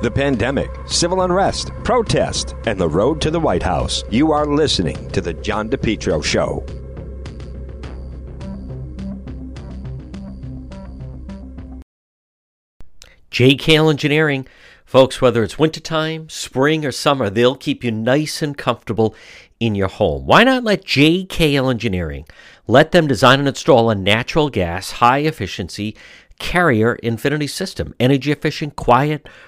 the pandemic, civil unrest, protest, and the road to the White House. You are listening to The John DePetro Show. JKL Engineering. Folks, whether it's wintertime, spring, or summer, they'll keep you nice and comfortable in your home. Why not let JKL Engineering let them design and install a natural gas, high efficiency carrier infinity system? Energy efficient, quiet,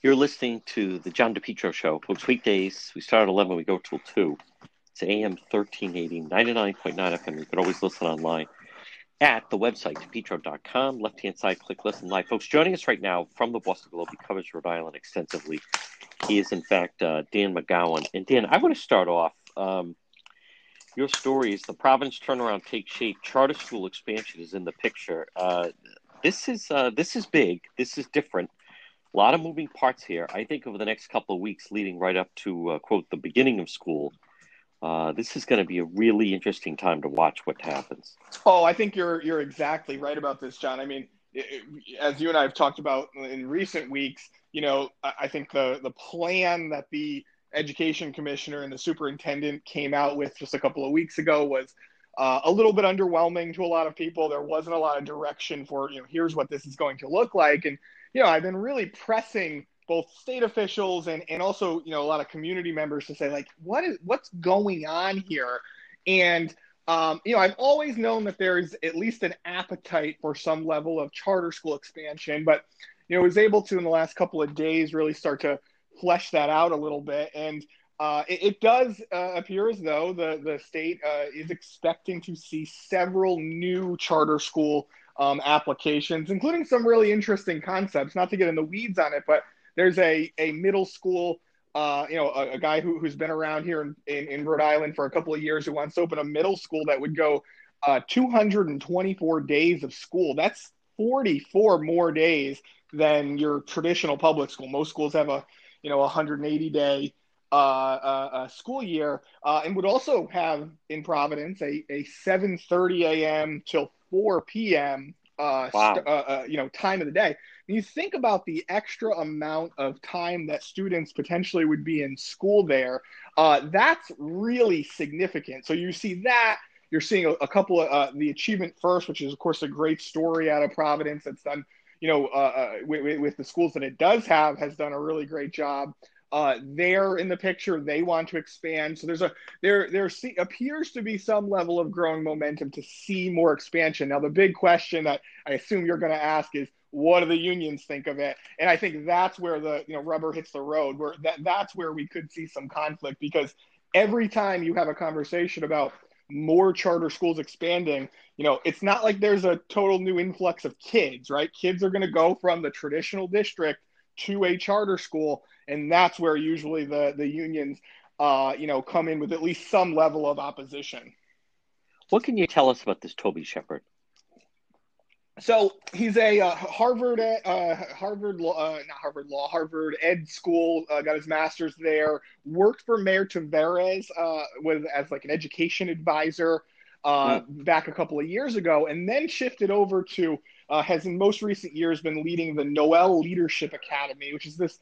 You're listening to the John DePetro Show. Folks, weekdays, we start at 11, we go till 2. It's AM 1380, 99.9 FM. You can always listen online at the website, depetro.com. Left hand side, click listen live. Folks, joining us right now from the Boston Globe, he covers Rhode Island extensively. He is, in fact, uh, Dan McGowan. And Dan, I want to start off. Um, your story is the province turnaround takes shape. Charter school expansion is in the picture. Uh, this is uh, this is big. This is different. A lot of moving parts here. I think over the next couple of weeks, leading right up to uh, quote the beginning of school, uh, this is going to be a really interesting time to watch what happens. Oh, I think you're you're exactly right about this, John. I mean, it, as you and I have talked about in recent weeks, you know, I think the the plan that the education commissioner and the superintendent came out with just a couple of weeks ago was uh, a little bit underwhelming to a lot of people. There wasn't a lot of direction for you know here's what this is going to look like, and you know, I've been really pressing both state officials and, and also, you know, a lot of community members to say, like, what is what's going on here? And um, you know, I've always known that there is at least an appetite for some level of charter school expansion, but you know, was able to in the last couple of days really start to flesh that out a little bit. And uh, it, it, does uh, appear as though the the state uh, is expecting to see several new charter school um, applications, including some really interesting concepts. Not to get in the weeds on it, but there's a, a middle school, uh, you know, a, a guy who, who's been around here in, in, in, Rhode Island for a couple of years who wants to open a middle school that would go uh, 224 days of school. That's 44 more days than your traditional public school. Most schools have a, you know, 180 day uh, uh, school year, uh, and would also have in Providence a, a 7:30 a.m. till 4 p.m. Uh, wow. st- uh, uh, you know, time of the day. When you think about the extra amount of time that students potentially would be in school there, uh, that's really significant. So you see that. You're seeing a, a couple of uh, the achievement first, which is of course a great story out of Providence that's done, you know, uh, with, with the schools that it does have, has done a really great job uh, they're in the picture. They want to expand. So there's a there there see, appears to be some level of growing momentum to see more expansion. Now the big question that I assume you're going to ask is what do the unions think of it? And I think that's where the you know rubber hits the road. Where that that's where we could see some conflict because every time you have a conversation about more charter schools expanding, you know, it's not like there's a total new influx of kids, right? Kids are going to go from the traditional district to a charter school and that's where usually the the unions, uh, you know, come in with at least some level of opposition. What can you tell us about this Toby Shepard? so he's a uh, Harvard, uh, Harvard, uh, not Harvard Law, Harvard Ed School. Uh, got his master's there. Worked for Mayor Taveras uh, with as like an education advisor uh, mm. back a couple of years ago, and then shifted over to has in most recent years been leading the Nowell Leadership Academy, which is this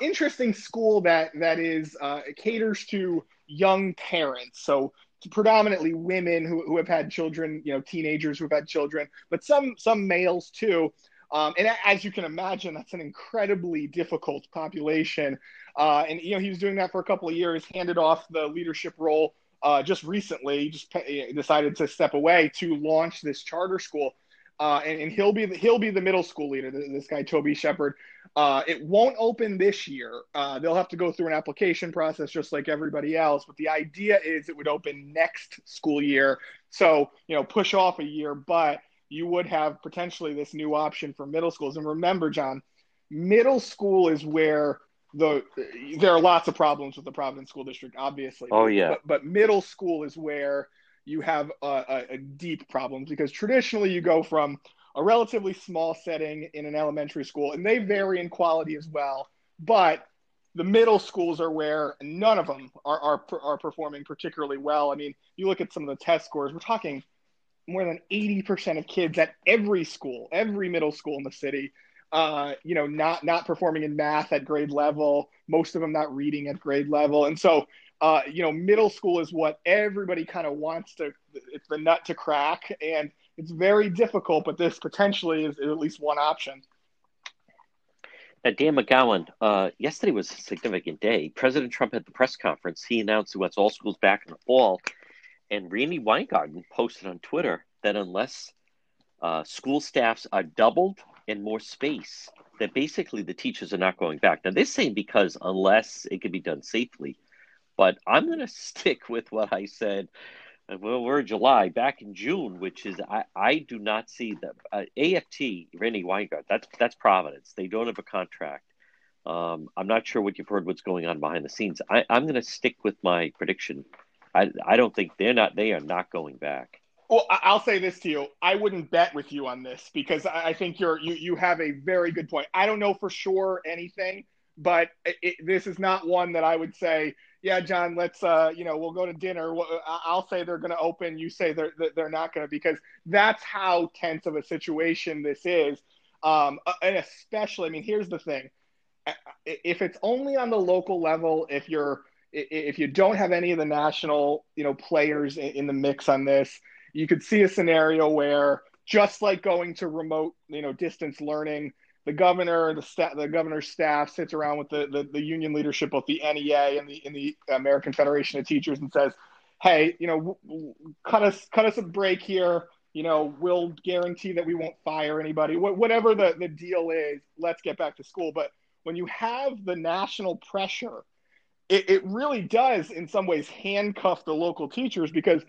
interesting school that that is caters to young parents. So predominantly women who, who have had children, you know, teenagers who have had children, but some some males too. Um, and as you can imagine, that's an incredibly difficult population. Uh, and you know, he was doing that for a couple of years. Handed off the leadership role uh, just recently. Just decided to step away to launch this charter school. Uh, and, and, he'll be the, he'll be the middle school leader. This guy Toby Shepard. Uh, it won't open this year. Uh, they'll have to go through an application process just like everybody else. But the idea is it would open next school year. So you know, push off a year, but you would have potentially this new option for middle schools. And remember, John, middle school is where the there are lots of problems with the Providence School District, obviously. Oh yeah. But, but middle school is where you have a, a, a deep problem because traditionally you go from a relatively small setting in an elementary school, and they vary in quality as well. But the middle schools are where none of them are, are, are performing particularly well. I mean, you look at some of the test scores, we're talking more than 80% of kids at every school, every middle school in the city, uh, you know, not, not performing in math at grade level, most of them not reading at grade level. And so uh, you know, middle school is what everybody kind of wants to, it's the nut to crack. And it's very difficult, but this potentially is, at least one option. Now, Dan McGowan, uh, yesterday was a significant day. President Trump at the press conference, he announced he wants all schools back in the fall. And Randi Weingarten posted on Twitter that unless uh, school staffs are doubled and more space, that basically the teachers are not going back. Now, they're saying because unless it can be done safely, but I'm going to stick with what I said. Well, we're July, back in June, which is I, I do not see the uh, AFT, Randi Weingart. That's that's Providence. They don't have a contract. Um, I'm not sure what you've heard. What's going on behind the scenes? I, I'm going to stick with my prediction. I I don't think they're not. They are not going back. Well, I'll say this to you. I wouldn't bet with you on this because I think you're you you have a very good point. I don't know for sure anything, but it, this is not one that I would say yeah, John, let's, uh, you know, we'll go to dinner. I'll say they're going to open. You say they're, they're not going to, because that's how tense of a situation this is. Um, uh, and especially, I mean, here's the thing. If it's only on the local level, if you're, if you don't have any of the national, you know, players in the mix on this, you could see a scenario where just like going to remote, you know, distance learning, the governor, the sta- the governor's staff sits around with the, the, the union leadership, both the NEA and the in the American Federation of Teachers, and says, "Hey, you know, cut us cut us a break here. You know, we'll guarantee that we won't fire anybody. Wh- whatever the the deal is, let's get back to school." But when you have the national pressure, it, it really does, in some ways, handcuff the local teachers because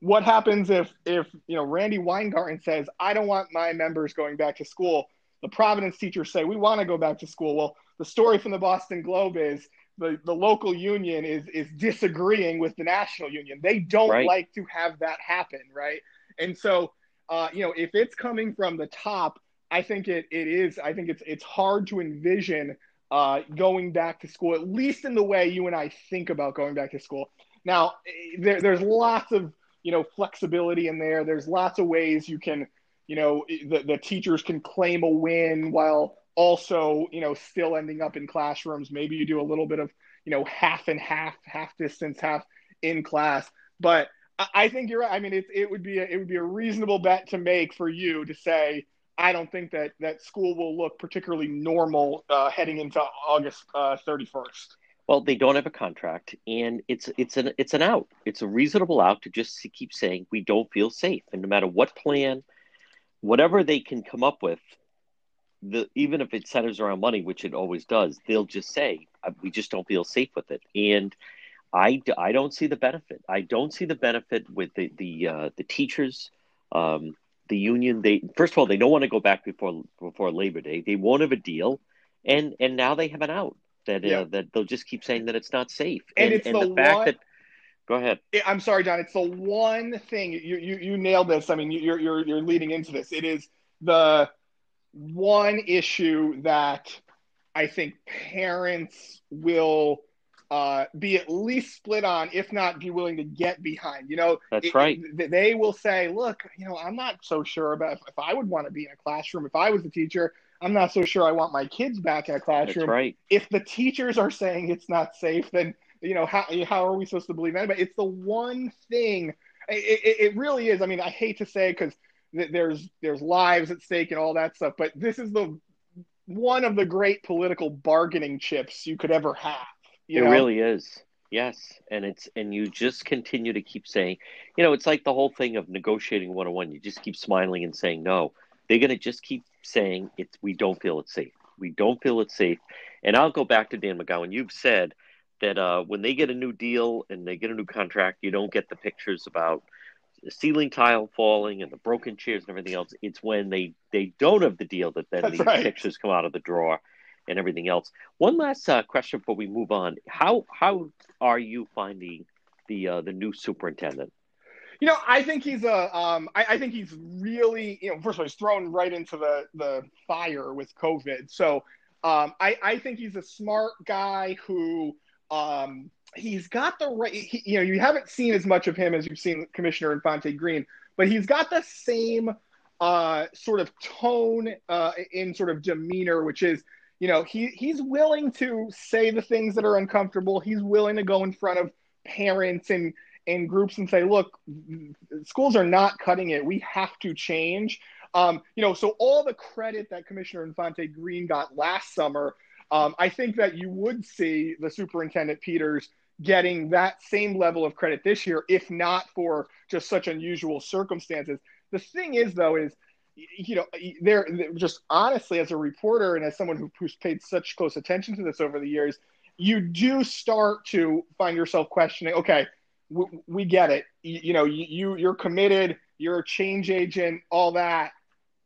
what happens if if you know Randi Weingarten says, "I don't want my members going back to school." The Providence teachers say we want to go back to school. Well, the story from the Boston Globe is the, the local union is is disagreeing with the national union. They don't right. like to have that happen, right? And so, uh, you know, if it's coming from the top, I think it it is. I think it's it's hard to envision uh, going back to school, at least in the way you and I think about going back to school. Now, there, there's lots of you know flexibility in there. There's lots of ways you can you know the, the teachers can claim a win while also you know still ending up in classrooms. Maybe you do a little bit of you know half and half half distance half in class. But i think you're right. I mean it, it would be a, it would be a reasonable bet to make for you to say i don't think that that school will look particularly normal uh, heading into august uh, 31st well, they don't have a contract, and it's it's an it's an out. It's a reasonable out to just keep saying we don't feel safe, and no matter what plan whatever they can come up with, the even if it centers around money, which it always does, they'll just say we just don't feel safe with it, and I, I don't see the benefit. I don't see the benefit with the the uh, the teachers, um, the union. They first of all they don't want to go back before before Labor Day. They won't have a deal, and and now they have an out that uh, yeah. uh, that they'll just keep saying that it's not safe. And, and it's and the, the fact one, that Go ahead. I'm sorry, John. It's the one thing you you, you nailed this. I mean, you're you're you're leading into this. It is the one issue that I think parents will uh, be at least split on, if not be willing to get behind. You know, that's it, right. It, they will say, "Look, you know, I'm not so sure about if, if I would want to be in a classroom. If I was a teacher, I'm not so sure I want my kids back in a classroom." That's right. If the teachers are saying it's not safe, then you know how how are we supposed to believe anybody? It's the one thing. It, it really is. I mean, I hate to say because there's there's lives at stake and all that stuff, but this is the one of the great political bargaining chips you could ever have it know? really is. Yes, and it's and you just continue to keep saying, you know, it's like the whole thing of negotiating 101. You just keep smiling and saying no. They're going to just keep saying it's we don't feel it's safe. We don't feel it's safe. And I'll go back to Dan McGowan. You've said that uh, when they get a new deal and they get a new contract, you don't get the pictures about the ceiling tile falling and the broken chairs and everything else. It's when they they don't have the deal that then That's these right. pictures come out of the drawer and everything else. One last uh, question before we move on: How how are you finding the uh, the new superintendent? You know, I think he's a. Um, I, I, think he's really. You know, first of all, he's thrown right into the the fire with COVID. So um, I I think he's a smart guy who. Um, he's got the right. He, you know, you haven't seen as much of him as you've seen Commissioner Infante Green, but he's got the same uh, sort of tone uh, in sort of demeanor, which is you know, he he's willing to say the things that are uncomfortable. He's willing to go in front of parents and and groups and say, look, schools are not cutting it. We have to change. Um, you know, so all the credit that Commissioner Infante Green got last summer, um, I think that you would see the superintendent Peters getting that same level of credit this year, if not for just such unusual circumstances. The thing is, though, is you know, they're, just honestly, as a reporter and as someone who, who's paid such close attention to this over the years, you do start to find yourself questioning. Okay, we, we get it. You, you know, you you're committed. You're a change agent. All that.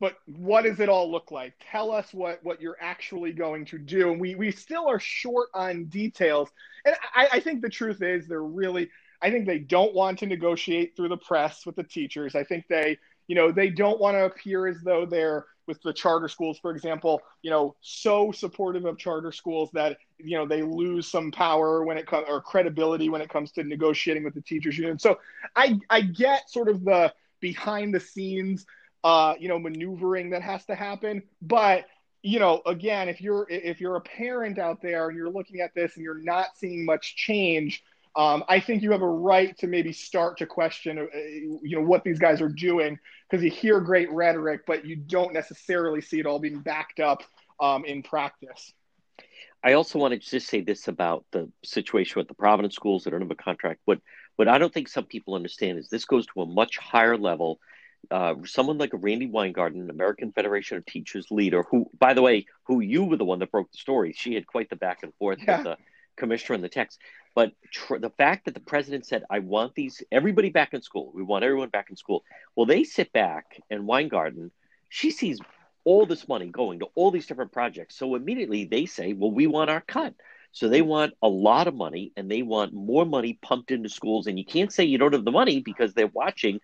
But what does it all look like? Tell us what what you're actually going to do. And we we still are short on details. And I, I think the truth is they're really. I think they don't want to negotiate through the press with the teachers. I think they you know, they don't want to appear as though they're with the charter schools, for example, you know, so supportive of charter schools that you know they lose some power when it comes or credibility when it comes to negotiating with the teachers union. So I I get sort of the behind the scenes uh, you know maneuvering that has to happen, but you know again if you're if you're a parent out there and you're looking at this and you're not seeing much change um, I think you have a right to maybe start to question, uh, you know, what these guys are doing because you hear great rhetoric, but you don't necessarily see it all being backed up um, in practice. I also want to just say this about the situation with the Providence schools that don't have a contract. What what I don't think some people understand is this goes to a much higher level. Uh, someone like a Randi Weingarten, American Federation of Teachers leader, who, by the way, who you were the one that broke the story. She had quite the back and forth yeah. with the commissioner and the text. But tr- the fact that the president said, I want these, everybody back in school, we want everyone back in school. Well, they sit back and Weingarten, she sees all this money going to all these different projects. So immediately they say, well, we want our cut. So they want a lot of money and they want more money pumped into schools. And you can't say you don't have the money because they're watching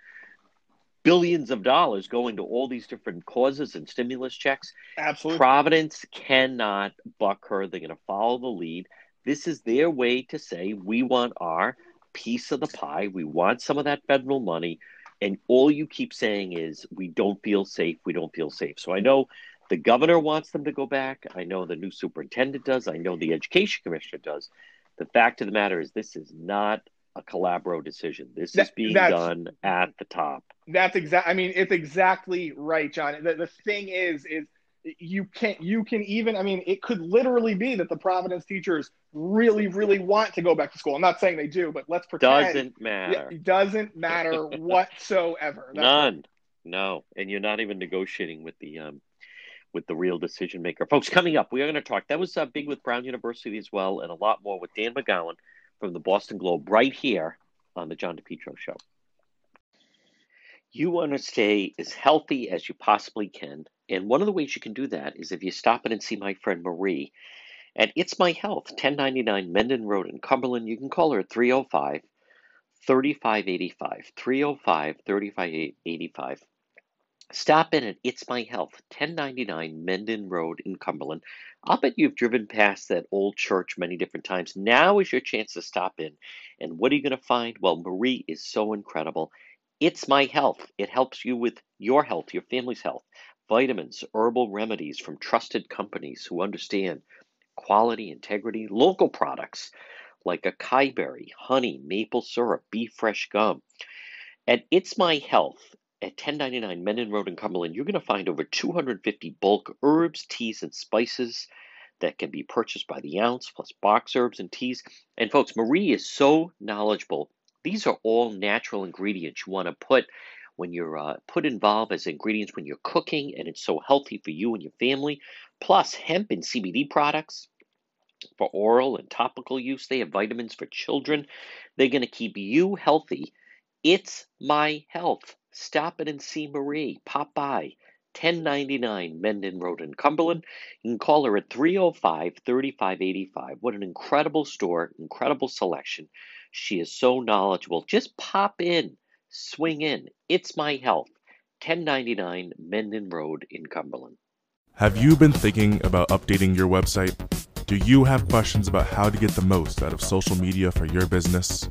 billions of dollars going to all these different causes and stimulus checks. Absolutely. Providence cannot buck her. They're going to follow the lead. This is their way to say we want our piece of the pie. We want some of that federal money. And all you keep saying is we don't feel safe. We don't feel safe. So I know the governor wants them to go back. I know the new superintendent does. I know the education commissioner does. The fact of the matter is, this is not a Calabro decision. This that, is being done at the top. That's exactly. I mean, it's exactly right, John. The, the thing is, is you can't. you can even i mean it could literally be that the providence teachers really really want to go back to school i'm not saying they do but let's pretend doesn't matter it doesn't matter whatsoever That's none no and you're not even negotiating with the um with the real decision maker folks coming up we are going to talk that was uh, big with brown university as well and a lot more with dan mcgowan from the boston globe right here on the john depetro show you want to stay as healthy as you possibly can and one of the ways you can do that is if you stop in and see my friend Marie at It's My Health, 1099 Mendon Road in Cumberland. You can call her at 305 3585. 305 3585. Stop in at It's My Health, 1099 Mendon Road in Cumberland. I'll bet you've driven past that old church many different times. Now is your chance to stop in. And what are you going to find? Well, Marie is so incredible. It's My Health. It helps you with your health, your family's health. Vitamins, herbal remedies from trusted companies who understand quality, integrity, local products like acai berry, honey, maple syrup, beef fresh gum. At It's My Health, at 1099 Mendon Road in Cumberland, you're going to find over 250 bulk herbs, teas, and spices that can be purchased by the ounce, plus box herbs and teas. And folks, Marie is so knowledgeable. These are all natural ingredients you want to put when you're uh, put involved as ingredients when you're cooking, and it's so healthy for you and your family. Plus, hemp and CBD products for oral and topical use. They have vitamins for children. They're going to keep you healthy. It's my health. Stop it and see Marie. Pop by. 1099 Mendon Road in Cumberland. You can call her at 305 3585. What an incredible store, incredible selection. She is so knowledgeable. Just pop in, swing in. It's my health. 1099 Mendon Road in Cumberland. Have you been thinking about updating your website? Do you have questions about how to get the most out of social media for your business?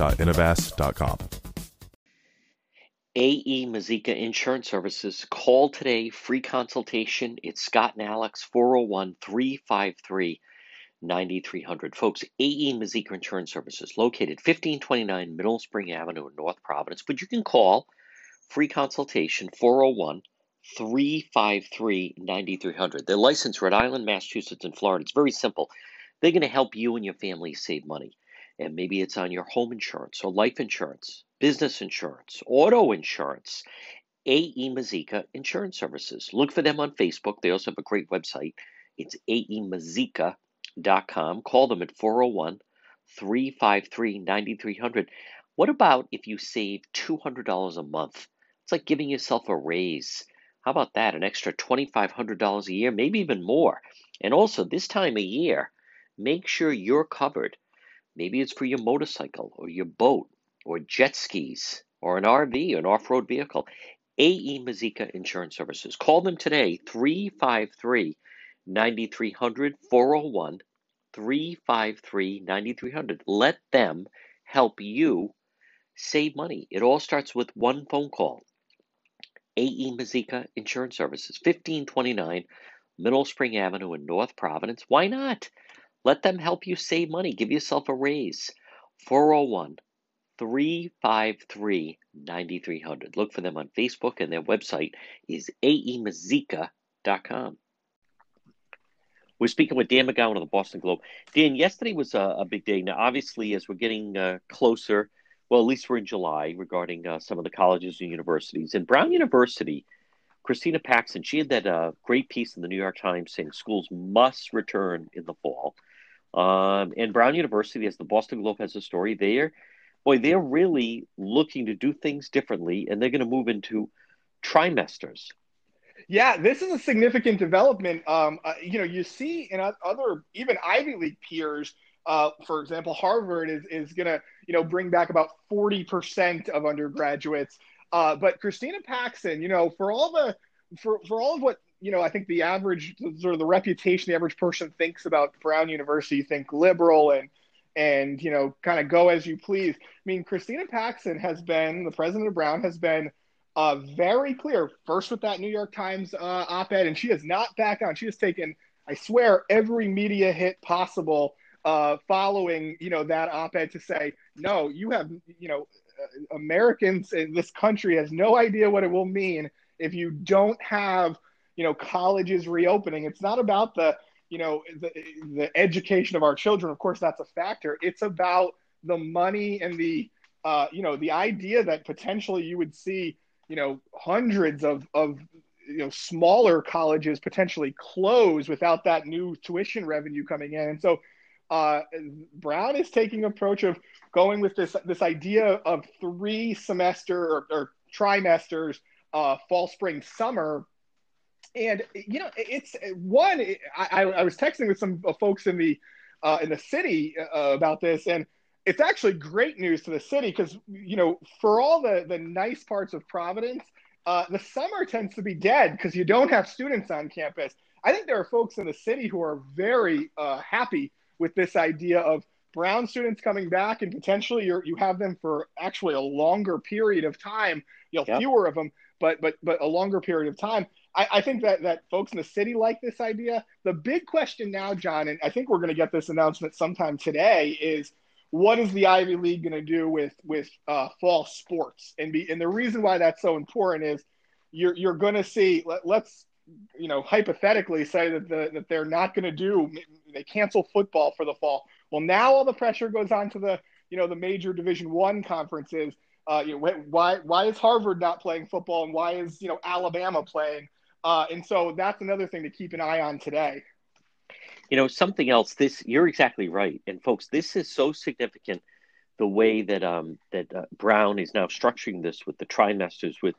www.innovast.com. AE Mazika Insurance Services. Call today, free consultation. It's Scott and Alex, 401 353 9300. Folks, AE Mazika Insurance Services, located 1529 Mineral Spring Avenue in North Providence. But you can call free consultation 401 353 9300. They're licensed Rhode Island, Massachusetts, and Florida. It's very simple. They're going to help you and your family save money. And maybe it's on your home insurance or life insurance, business insurance, auto insurance. AE Mazika Insurance Services. Look for them on Facebook. They also have a great website. It's aemazika.com. Call them at 401 353 9300. What about if you save $200 a month? It's like giving yourself a raise. How about that? An extra $2,500 a year, maybe even more. And also, this time of year, make sure you're covered. Maybe it's for your motorcycle or your boat or jet skis or an RV or an off road vehicle. AE Mazika Insurance Services. Call them today, 353 9300 401 353 9300. Let them help you save money. It all starts with one phone call. AE Mazika Insurance Services, 1529 Mineral Spring Avenue in North Providence. Why not? Let them help you save money. Give yourself a raise. 401 353 9300. Look for them on Facebook, and their website is aemazika.com. We're speaking with Dan McGowan of the Boston Globe. Dan, yesterday was a, a big day. Now, obviously, as we're getting uh, closer, well, at least we're in July regarding uh, some of the colleges and universities. And Brown University, Christina Paxson, she had that uh, great piece in the New York Times saying schools must return in the fall. Um, and Brown University, as the Boston Globe has a story, there, boy, they're really looking to do things differently, and they're going to move into trimesters. Yeah, this is a significant development. Um, uh, you know, you see in other even Ivy League peers. Uh, for example, Harvard is is going to you know bring back about forty percent of undergraduates. Uh, but Christina Paxson, you know, for all the for for all of what you know, I think the average sort of the reputation the average person thinks about Brown University, you think liberal and and you know, kind of go as you please. I mean, Christina Paxson has been the president of Brown has been uh, very clear. First with that New York Times uh, op-ed, and she has not backed down. She has taken, I swear, every media hit possible uh, following you know that op-ed to say, no, you have you know, uh, Americans in this country has no idea what it will mean if you don't have you know colleges reopening it's not about the you know the, the education of our children of course that's a factor it's about the money and the uh, you know the idea that potentially you would see you know hundreds of of you know smaller colleges potentially close without that new tuition revenue coming in. And so uh, Brown is taking approach of going with this this idea of three semester or, or trimesters, uh, fall, spring, summer. And you know, it's one. I, I was texting with some folks in the uh, in the city uh, about this, and it's actually great news to the city because you know, for all the the nice parts of Providence, uh, the summer tends to be dead because you don't have students on campus. I think there are folks in the city who are very uh, happy with this idea of Brown students coming back and potentially you you have them for actually a longer period of time, you know, yep. fewer of them, but but but a longer period of time. I, I, think that that folks in the city like this idea. The big question now, John, and I think we're going to get this announcement sometime today, is what is the Ivy League going to do with with uh, fall sports? And be and the reason why that's so important is you're you're going to see. Let, let's you know hypothetically say that the, that they're not going to do they cancel football for the fall. Well, now all the pressure goes on to the you know the major Division One conferences. Uh, you know, why why is Harvard not playing football and why is you know Alabama playing? Uh, and so that's another thing to keep an eye on today. You know, something else. This you're exactly right, and folks, this is so significant. The way that um, that uh, Brown is now structuring this with the trimesters, with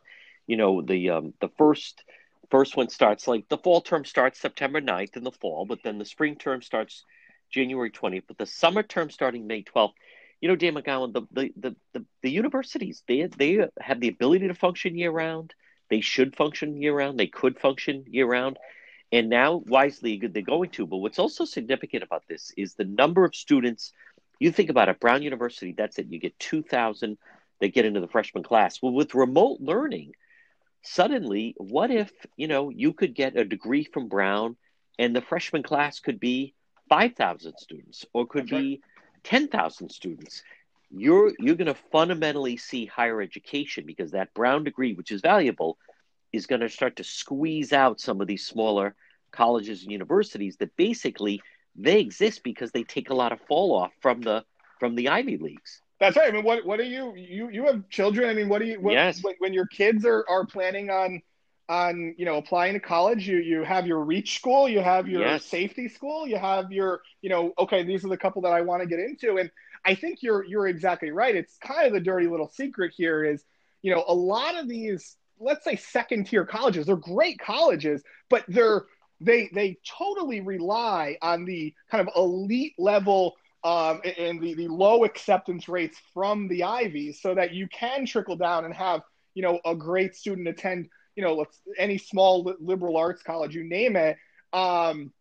you know the um, the first first one starts like the fall term starts September 9th in the fall, but then the spring term starts January 20th, but the summer term starting May 12th. You know, Dan McGowan, the, the, the, the, the universities, they, they have the ability to function year round. They should function year round. They could function year round. And now, wisely, they're going to. But what's also significant about this is the number of students. You think about it, Brown University, that's it. You get 2,000 that get into the freshman class. Well, with remote learning, suddenly, what if, you know, you could get a degree from Brown and the freshman class could be 5,000 students or could That's be right. 10,000 students? You're, you're going to fundamentally see higher education because that Brown degree, which is valuable, is going to start to squeeze out some of these smaller colleges and universities that basically they exist because they take a lot of fall off from the from the Ivy Leagues. That's right. I mean, what what are you you you have children? I mean, what do you what, yes. when your kids are are planning on on you know applying to college? You you have your reach school, you have your yes. safety school, you have your you know okay, these are the couple that I want to get into, and I think you're you're exactly right. It's kind of the dirty little secret here is you know a lot of these let's say second tier colleges they're great colleges, but they're they they totally rely on the kind of elite level um, and the, the low acceptance rates from the Ivies so that you can trickle down and have, you know, a great student attend, you know, any small liberal arts college, you name it. Um,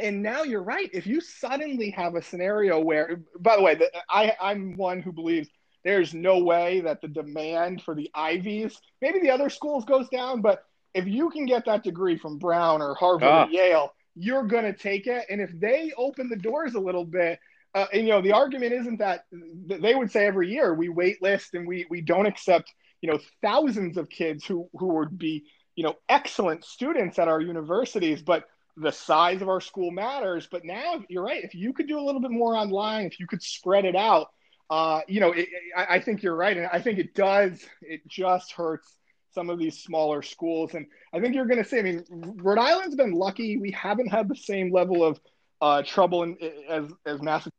and now you're right. If you suddenly have a scenario where, by the way, the, I, I'm one who believes there's no way that the demand for the Ivies, maybe the other schools goes down, but if you can get that degree from Brown or Harvard ah. or Yale, you're going to take it. And if they open the doors a little bit, uh, and you know the argument isn't that they would say every year we wait list and we we don't accept you know thousands of kids who who would be you know excellent students at our universities but the size of our school matters but now you're right. If you could do a little bit more online if you could spread it out uh, you know it, I, I think you're right. And i think it does it just hurts some of these smaller schools. And i think you're going to see i mean rhode island's been lucky. We haven't had the same level of uh, trouble in, as as Massachusetts.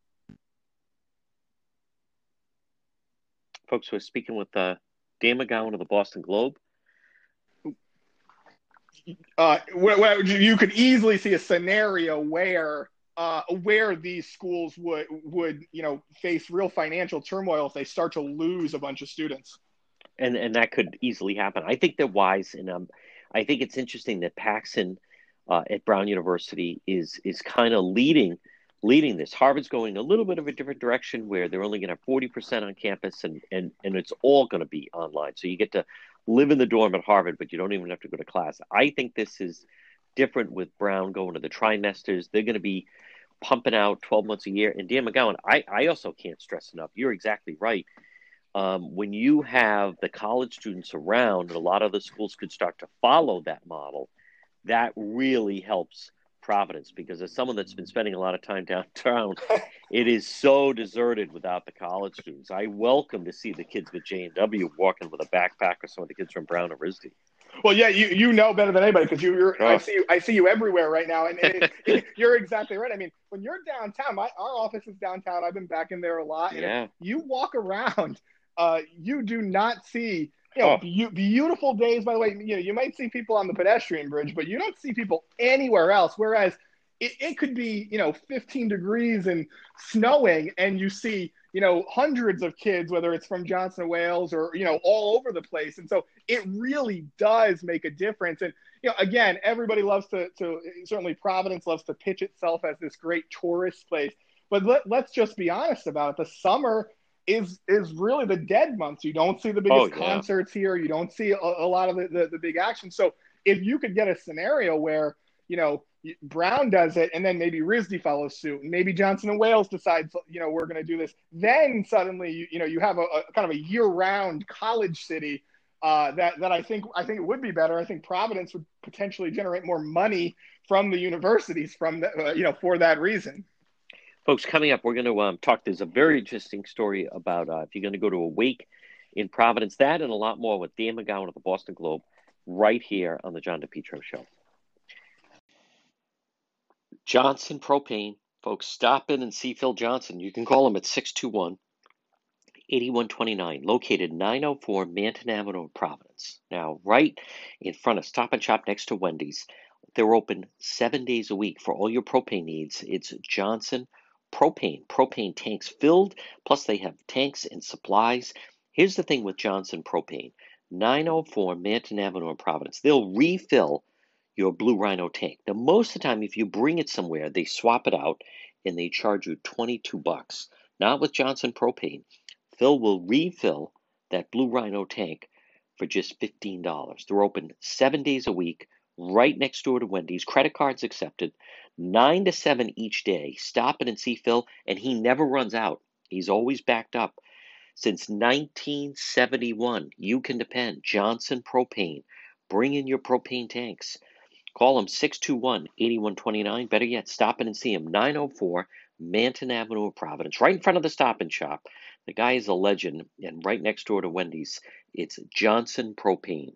Folks who are speaking with uh, Dan McGowan of the Boston Globe. Uh, where, you could easily see a scenario where uh, where these schools would would you know face real financial turmoil if they start to lose a bunch of students. And and that could easily happen. I think they're wise, and um, I think it's interesting that Paxson uh, at Brown University is is kind of leading leading this. Harvard's going a little bit of a different direction where they're only going to have 40% on campus and, and, and it's all going to be online. So you get to live in the dorm at Harvard, but you don't even have to go to class. I think this is different with Brown going to the trimesters. They're going to be pumping out 12 months a year. And Dan McGowan, I, I also can't stress enough. You're exactly right. Um, when you have the college students around, and a lot of the schools could start to follow that model, that really helps Providence because as someone that's been spending a lot of time downtown, it is so deserted without the college students. I welcome to see the kids with J and W walking with a backpack or some of the kids from Brown or RISD. Well, yeah, you you know better than anybody because you, you're oh. I see you I see you everywhere right now, and, and it, you're exactly right. I mean, when you're downtown, my our office is downtown. I've been back in there a lot. Yeah. You walk around, uh, you do not see you know, oh. be- beautiful days. By the way, you know you might see people on the pedestrian bridge, but you don't see people anywhere else. Whereas it, it could be you know 15 degrees and snowing, and you see you know hundreds of kids, whether it's from Johnson Wales or you know all over the place. And so it really does make a difference. And you know, again, everybody loves to to certainly Providence loves to pitch itself as this great tourist place. But let, let's just be honest about it. The summer is is really the dead months. You don't see the biggest oh, yeah. concerts here. You don't see a, a lot of the, the, the big action. So if you could get a scenario where you know Brown does it, and then maybe RISD follows suit, and maybe Johnson and Wales decides, you know, we're going to do this. Then suddenly, you, you know, you have a, a kind of a year-round college city uh, that that I think I think it would be better. I think Providence would potentially generate more money from the universities from the, uh, you know for that reason. Folks, coming up, we're going to um, talk. There's a very interesting story about uh, if you're going to go to a wake in Providence, that and a lot more with Dan McGowan of the Boston Globe right here on the John DePetro Show. Johnson Propane, folks, stop in and see Phil Johnson. You can call him at 621 8129, located 904 Manton Avenue, in Providence. Now, right in front of Stop and Shop next to Wendy's. They're open seven days a week for all your propane needs. It's Johnson Propane. Propane tanks filled, plus they have tanks and supplies. Here's the thing with Johnson Propane 904 Manton Avenue in Providence. They'll refill your Blue Rhino tank. Now, most of the time, if you bring it somewhere, they swap it out and they charge you 22 bucks. Not with Johnson Propane. Phil will refill that Blue Rhino tank for just $15. They're open seven days a week, right next door to Wendy's. Credit cards accepted, 9 to 7 each day. Stop in and see Phil, and he never runs out. He's always backed up. Since 1971, you can depend. Johnson Propane. Bring in your propane tanks. Call him 621 8129. Better yet, stop in and see him 904 Manton Avenue of Providence, right in front of the stop and shop. The guy is a legend, and right next door to Wendy's, it's Johnson Propane.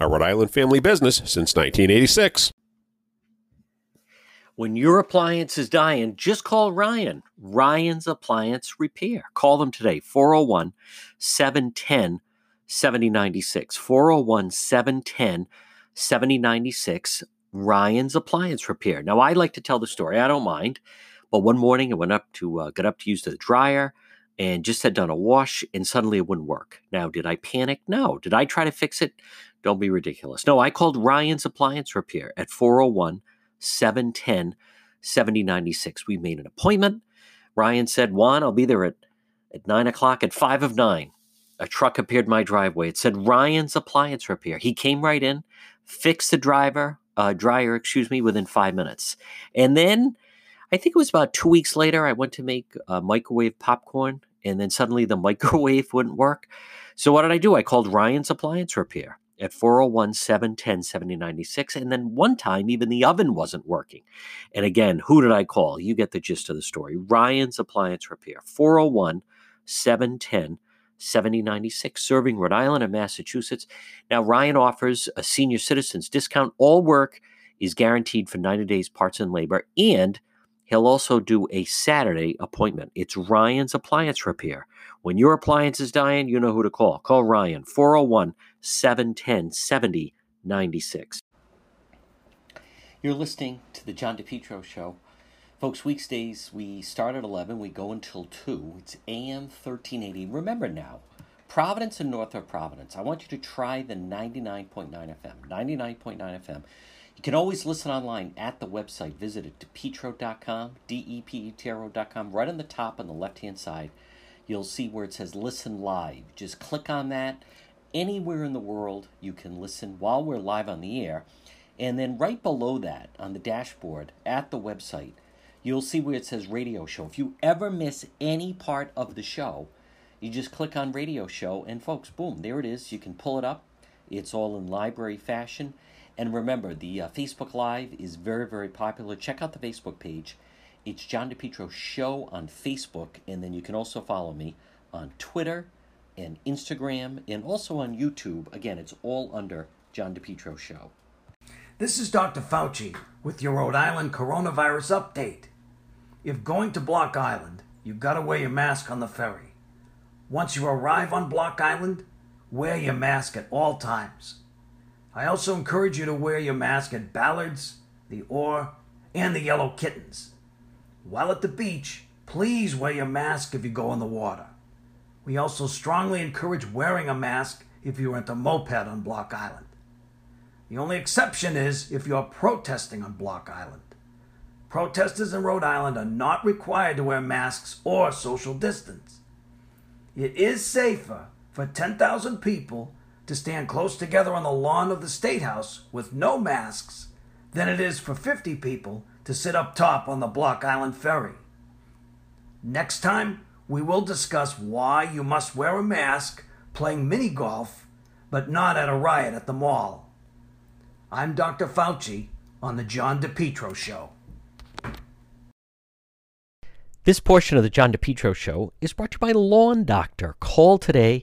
a Rhode Island family business since 1986. When your appliance is dying, just call Ryan. Ryan's Appliance Repair. Call them today, 401 710 7096. 401 710 7096. Ryan's Appliance Repair. Now, I like to tell the story, I don't mind. But one morning, I went up to uh, get up to use the dryer and just had done a wash, and suddenly it wouldn't work. Now, did I panic? No. Did I try to fix it? Don't be ridiculous. No, I called Ryan's Appliance Repair at 401 710 7096. We made an appointment. Ryan said, Juan, I'll be there at, at 9 o'clock at 5 of 9. A truck appeared my driveway. It said Ryan's Appliance Repair. He came right in, fixed the driver, uh, dryer, excuse me, within five minutes. And then I think it was about two weeks later, I went to make a microwave popcorn, and then suddenly the microwave wouldn't work. So what did I do? I called Ryan's Appliance Repair at 401 710 7096. And then one time, even the oven wasn't working. And again, who did I call? You get the gist of the story. Ryan's Appliance Repair, 401 710 7096, serving Rhode Island and Massachusetts. Now, Ryan offers a senior citizens discount. All work is guaranteed for 90 days, parts and labor. And He'll also do a Saturday appointment. It's Ryan's Appliance Repair. When your appliance is dying, you know who to call. Call Ryan, 401 710 7096. You're listening to the John DePetro Show. Folks, weekdays we start at 11, we go until 2. It's AM 1380. Remember now, Providence and North of Providence. I want you to try the 99.9 FM. 99.9 FM. You can always listen online at the website. Visit it, depetro.com, D-E-P-E-T-R-O.com. Right on the top on the left-hand side, you'll see where it says Listen Live. Just click on that. Anywhere in the world, you can listen while we're live on the air. And then right below that on the dashboard at the website, you'll see where it says radio show. If you ever miss any part of the show, you just click on radio show, and folks, boom, there it is. You can pull it up. It's all in library fashion. And remember, the uh, Facebook Live is very, very popular. Check out the Facebook page. It's John DePetro Show on Facebook, and then you can also follow me on Twitter and Instagram, and also on YouTube. Again, it's all under John DePetro Show. This is Dr. Fauci with your Rhode Island coronavirus update. If going to Block Island, you've got to wear your mask on the ferry. Once you arrive on Block Island, wear your mask at all times. I also encourage you to wear your mask at Ballards, the Oar, and the Yellow Kittens. While at the beach, please wear your mask if you go in the water. We also strongly encourage wearing a mask if you rent a moped on Block Island. The only exception is if you're protesting on Block Island. Protesters in Rhode Island are not required to wear masks or social distance. It is safer for 10,000 people to stand close together on the lawn of the State House with no masks than it is for 50 people to sit up top on the Block Island ferry. Next time, we will discuss why you must wear a mask playing mini golf, but not at a riot at the mall. I'm Dr. Fauci on The John DePetro Show. This portion of the John DePetro Show is brought to you by Lawn Doctor. Call today,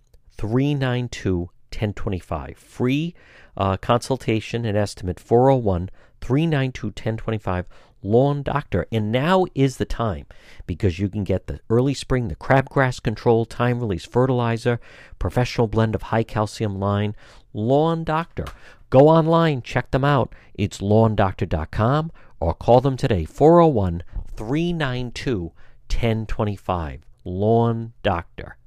392 1025. Free uh, consultation and estimate 401 392 1025. Lawn Doctor. And now is the time because you can get the early spring, the crabgrass control, time release fertilizer, professional blend of high calcium line. Lawn Doctor. Go online, check them out. It's lawndoctor.com or call them today 401 392 1025. Lawn Doctor.